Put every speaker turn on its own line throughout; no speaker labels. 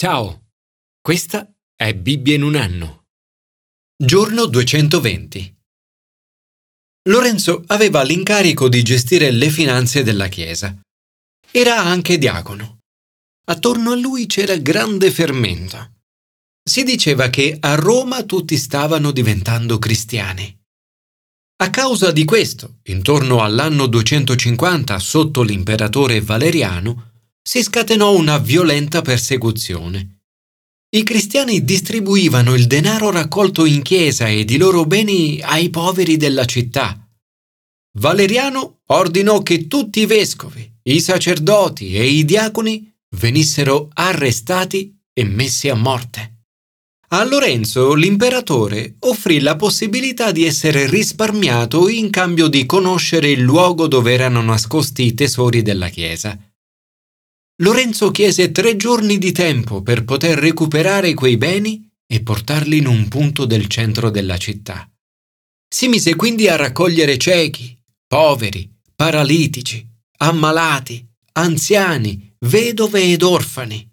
Ciao, questa è Bibbia in un anno. Giorno 220. Lorenzo aveva l'incarico di gestire le finanze della Chiesa. Era anche diacono. Attorno a lui c'era grande fermento. Si diceva che a Roma tutti stavano diventando cristiani. A causa di questo, intorno all'anno 250 sotto l'imperatore Valeriano, si scatenò una violenta persecuzione. I cristiani distribuivano il denaro raccolto in chiesa ed i loro beni ai poveri della città. Valeriano ordinò che tutti i vescovi, i sacerdoti e i diaconi venissero arrestati e messi a morte. A Lorenzo l'imperatore offrì la possibilità di essere risparmiato in cambio di conoscere il luogo dove erano nascosti i tesori della Chiesa. Lorenzo chiese tre giorni di tempo per poter recuperare quei beni e portarli in un punto del centro della città. Si mise quindi a raccogliere ciechi, poveri, paralitici, ammalati, anziani, vedove ed orfani.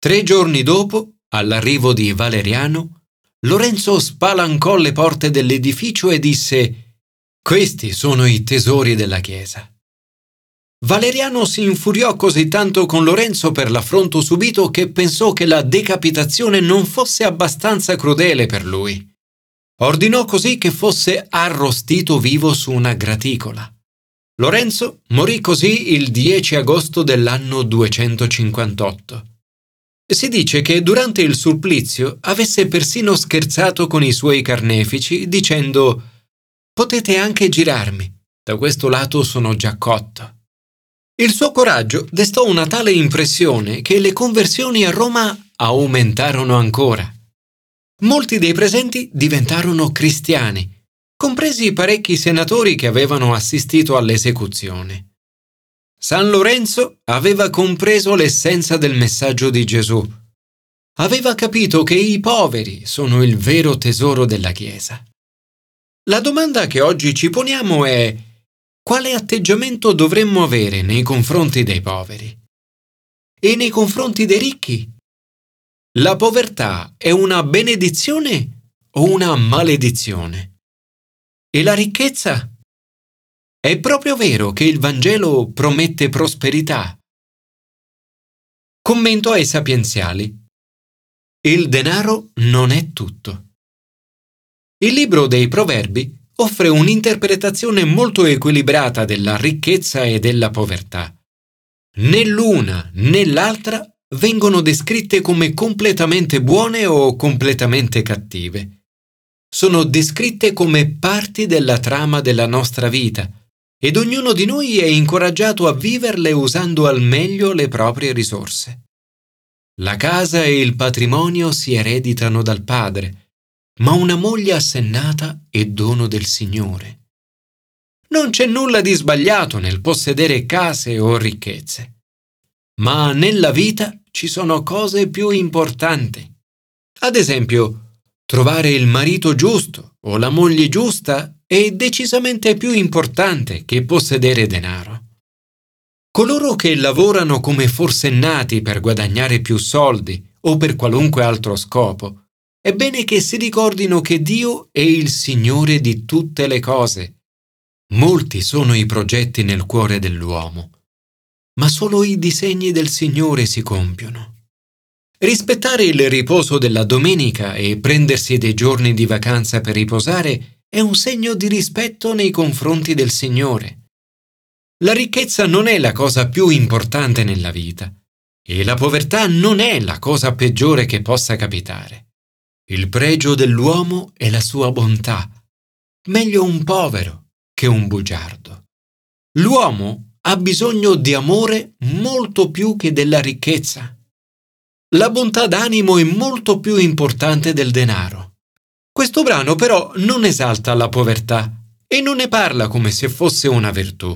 Tre giorni dopo, all'arrivo di Valeriano, Lorenzo spalancò le porte dell'edificio e disse Questi sono i tesori della Chiesa. Valeriano si infuriò così tanto con Lorenzo per l'affronto subito che pensò che la decapitazione non fosse abbastanza crudele per lui. Ordinò così che fosse arrostito vivo su una graticola. Lorenzo morì così il 10 agosto dell'anno 258. Si dice che durante il supplizio avesse persino scherzato con i suoi carnefici dicendo Potete anche girarmi, da questo lato sono già cotto. Il suo coraggio destò una tale impressione che le conversioni a Roma aumentarono ancora. Molti dei presenti diventarono cristiani, compresi parecchi senatori che avevano assistito all'esecuzione. San Lorenzo aveva compreso l'essenza del messaggio di Gesù. Aveva capito che i poveri sono il vero tesoro della Chiesa. La domanda che oggi ci poniamo è quale atteggiamento dovremmo avere nei confronti dei poveri? E nei confronti dei ricchi? La povertà è una benedizione o una maledizione? E la ricchezza? È proprio vero che il Vangelo promette prosperità. Commento ai sapienziali. Il denaro non è tutto. Il libro dei Proverbi offre un'interpretazione molto equilibrata della ricchezza e della povertà. Né l'una né l'altra vengono descritte come completamente buone o completamente cattive. Sono descritte come parti della trama della nostra vita ed ognuno di noi è incoraggiato a viverle usando al meglio le proprie risorse. La casa e il patrimonio si ereditano dal padre, ma una moglie assennata è dono del Signore. Non c'è nulla di sbagliato nel possedere case o ricchezze, ma nella vita ci sono cose più importanti. Ad esempio, trovare il marito giusto o la moglie giusta è decisamente più importante che possedere denaro. Coloro che lavorano come forsennati per guadagnare più soldi o per qualunque altro scopo è bene che si ricordino che Dio è il Signore di tutte le cose. Molti sono i progetti nel cuore dell'uomo, ma solo i disegni del Signore si compiono. Rispettare il riposo della domenica e prendersi dei giorni di vacanza per riposare è un segno di rispetto nei confronti del Signore. La ricchezza non è la cosa più importante nella vita e la povertà non è la cosa peggiore che possa capitare. Il pregio dell'uomo è la sua bontà. Meglio un povero che un bugiardo. L'uomo ha bisogno di amore molto più che della ricchezza. La bontà d'animo è molto più importante del denaro. Questo brano però non esalta la povertà e non ne parla come se fosse una virtù.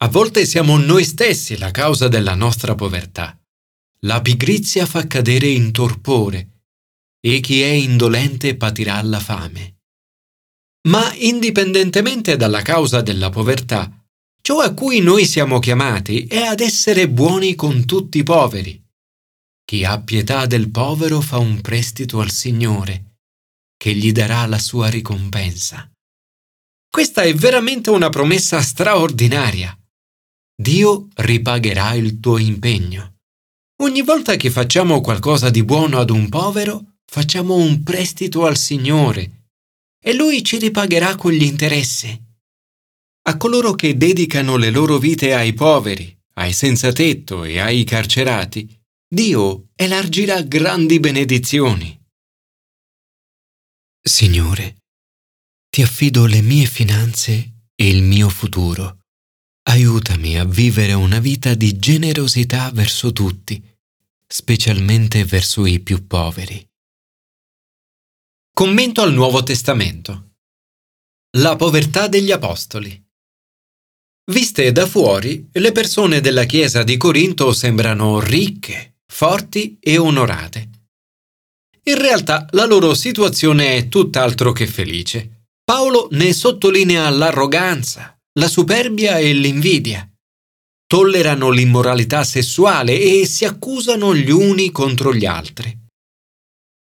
A volte siamo noi stessi la causa della nostra povertà. La pigrizia fa cadere in torpore e chi è indolente patirà la fame. Ma indipendentemente dalla causa della povertà, ciò a cui noi siamo chiamati è ad essere buoni con tutti i poveri. chi ha pietà del povero fa un prestito al Signore, che gli darà la sua ricompensa. Questa è veramente una promessa straordinaria. Dio ripagherà il tuo impegno. Ogni volta che facciamo qualcosa di buono ad un povero, facciamo un prestito al Signore e Lui ci ripagherà con gli interessi. A coloro che dedicano le loro vite ai poveri, ai senza tetto e ai carcerati, Dio elargirà grandi benedizioni. Signore, ti affido le mie finanze e il mio futuro. Aiutami a vivere una vita di generosità verso tutti, specialmente verso i più poveri. Commento al Nuovo Testamento. La povertà degli Apostoli. Viste da fuori, le persone della Chiesa di Corinto sembrano ricche, forti e onorate. In realtà la loro situazione è tutt'altro che felice. Paolo ne sottolinea l'arroganza, la superbia e l'invidia. Tollerano l'immoralità sessuale e si accusano gli uni contro gli altri.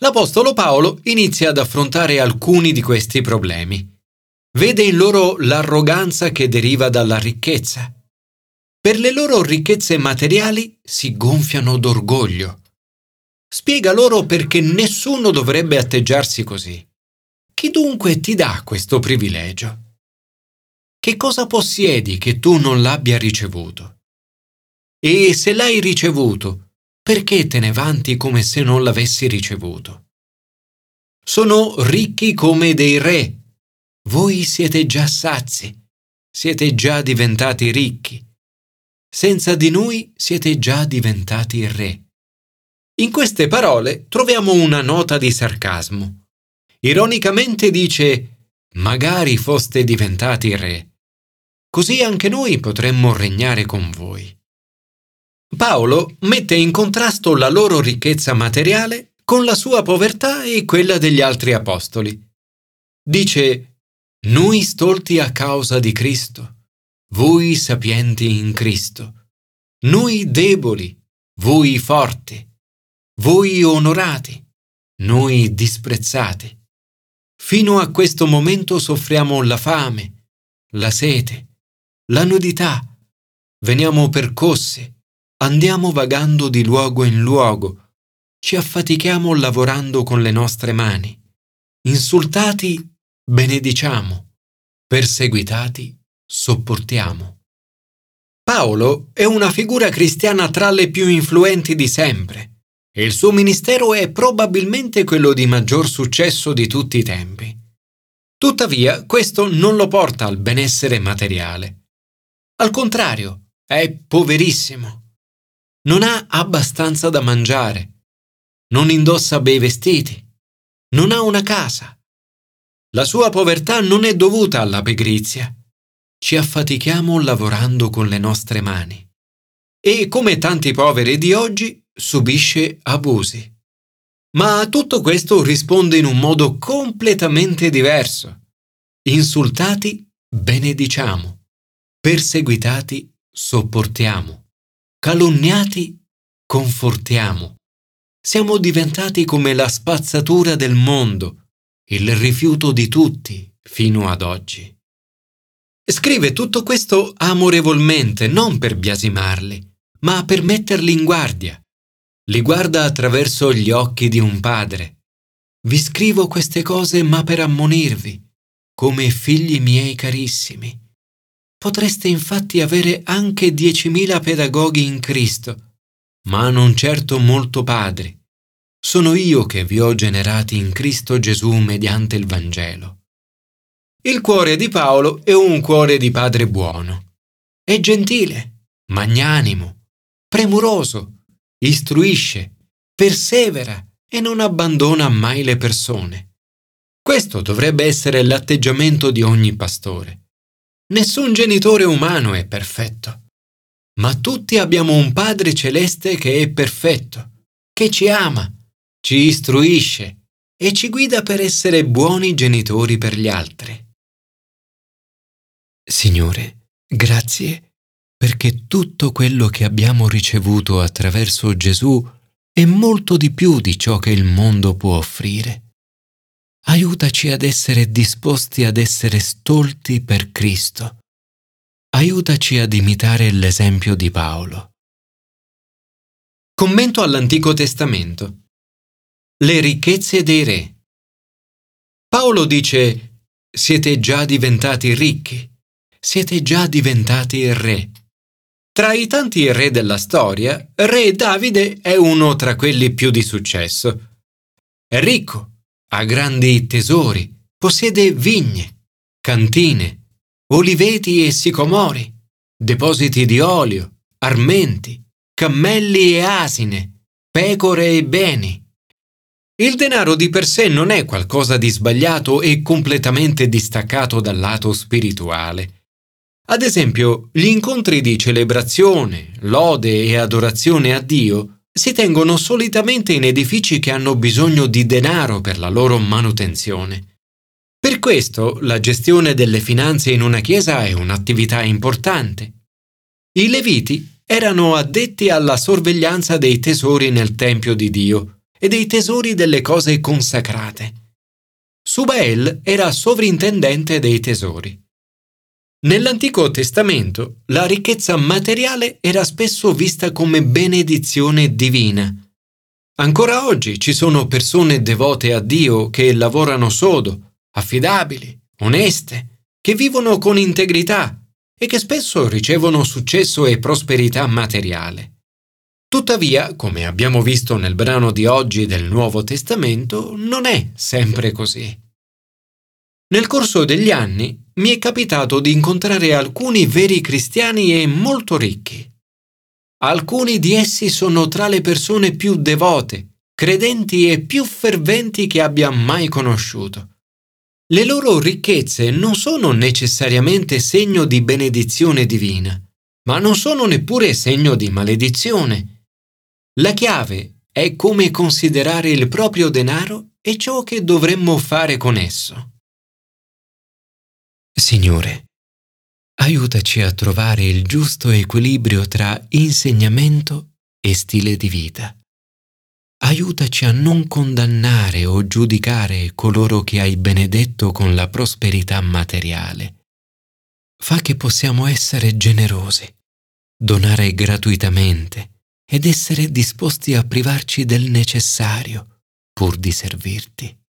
L'Apostolo Paolo inizia ad affrontare alcuni di questi problemi. Vede in loro l'arroganza che deriva dalla ricchezza. Per le loro ricchezze materiali si gonfiano d'orgoglio. Spiega loro perché nessuno dovrebbe atteggiarsi così. Chi dunque ti dà questo privilegio? Che cosa possiedi che tu non l'abbia ricevuto? E se l'hai ricevuto, perché te ne vanti come se non l'avessi ricevuto? Sono ricchi come dei re. Voi siete già sazi, siete già diventati ricchi. Senza di noi siete già diventati re. In queste parole troviamo una nota di sarcasmo. Ironicamente dice, magari foste diventati re. Così anche noi potremmo regnare con voi. Paolo mette in contrasto la loro ricchezza materiale con la sua povertà e quella degli altri apostoli. Dice, noi stolti a causa di Cristo, voi sapienti in Cristo, noi deboli, voi forti, voi onorati, noi disprezzati. Fino a questo momento soffriamo la fame, la sete, la nudità, veniamo percossi, andiamo vagando di luogo in luogo, ci affatichiamo lavorando con le nostre mani, insultati benediciamo, perseguitati sopportiamo. Paolo è una figura cristiana tra le più influenti di sempre e il suo ministero è probabilmente quello di maggior successo di tutti i tempi. Tuttavia, questo non lo porta al benessere materiale. Al contrario, è poverissimo. Non ha abbastanza da mangiare. Non indossa bei vestiti. Non ha una casa. La sua povertà non è dovuta alla pigrizia. Ci affatichiamo lavorando con le nostre mani. E come tanti poveri di oggi, subisce abusi. Ma a tutto questo risponde in un modo completamente diverso. Insultati, benediciamo. Perseguitati, sopportiamo. Calunniati, confortiamo. Siamo diventati come la spazzatura del mondo, il rifiuto di tutti fino ad oggi. Scrive tutto questo amorevolmente, non per biasimarli, ma per metterli in guardia li guarda attraverso gli occhi di un padre. Vi scrivo queste cose ma per ammonirvi, come figli miei carissimi. Potreste infatti avere anche diecimila pedagoghi in Cristo, ma non certo molto padri. Sono io che vi ho generati in Cristo Gesù mediante il Vangelo. Il cuore di Paolo è un cuore di padre buono. È gentile, magnanimo, premuroso, istruisce, persevera e non abbandona mai le persone. Questo dovrebbe essere l'atteggiamento di ogni pastore. Nessun genitore umano è perfetto, ma tutti abbiamo un Padre celeste che è perfetto, che ci ama, ci istruisce e ci guida per essere buoni genitori per gli altri. Signore, grazie perché tutto quello che abbiamo ricevuto attraverso Gesù è molto di più di ciò che il mondo può offrire. Aiutaci ad essere disposti ad essere stolti per Cristo. Aiutaci ad imitare l'esempio di Paolo. Commento all'Antico Testamento. Le ricchezze dei re. Paolo dice, siete già diventati ricchi, siete già diventati re. Tra i tanti re della storia, re Davide è uno tra quelli più di successo. È ricco, ha grandi tesori, possiede vigne, cantine, oliveti e sicomori, depositi di olio, armenti, cammelli e asine, pecore e beni. Il denaro di per sé non è qualcosa di sbagliato e completamente distaccato dal lato spirituale. Ad esempio, gli incontri di celebrazione, lode e adorazione a Dio si tengono solitamente in edifici che hanno bisogno di denaro per la loro manutenzione. Per questo la gestione delle finanze in una chiesa è un'attività importante. I Leviti erano addetti alla sorveglianza dei tesori nel Tempio di Dio e dei tesori delle cose consacrate. Subael era sovrintendente dei tesori. Nell'Antico Testamento la ricchezza materiale era spesso vista come benedizione divina. Ancora oggi ci sono persone devote a Dio che lavorano sodo, affidabili, oneste, che vivono con integrità e che spesso ricevono successo e prosperità materiale. Tuttavia, come abbiamo visto nel brano di oggi del Nuovo Testamento, non è sempre così. Nel corso degli anni mi è capitato di incontrare alcuni veri cristiani e molto ricchi. Alcuni di essi sono tra le persone più devote, credenti e più ferventi che abbia mai conosciuto. Le loro ricchezze non sono necessariamente segno di benedizione divina, ma non sono neppure segno di maledizione. La chiave è come considerare il proprio denaro e ciò che dovremmo fare con esso. Signore, aiutaci a trovare il giusto equilibrio tra insegnamento e stile di vita. Aiutaci a non condannare o giudicare coloro che hai benedetto con la prosperità materiale. Fa che possiamo essere generosi, donare gratuitamente ed essere disposti a privarci del necessario pur di servirti.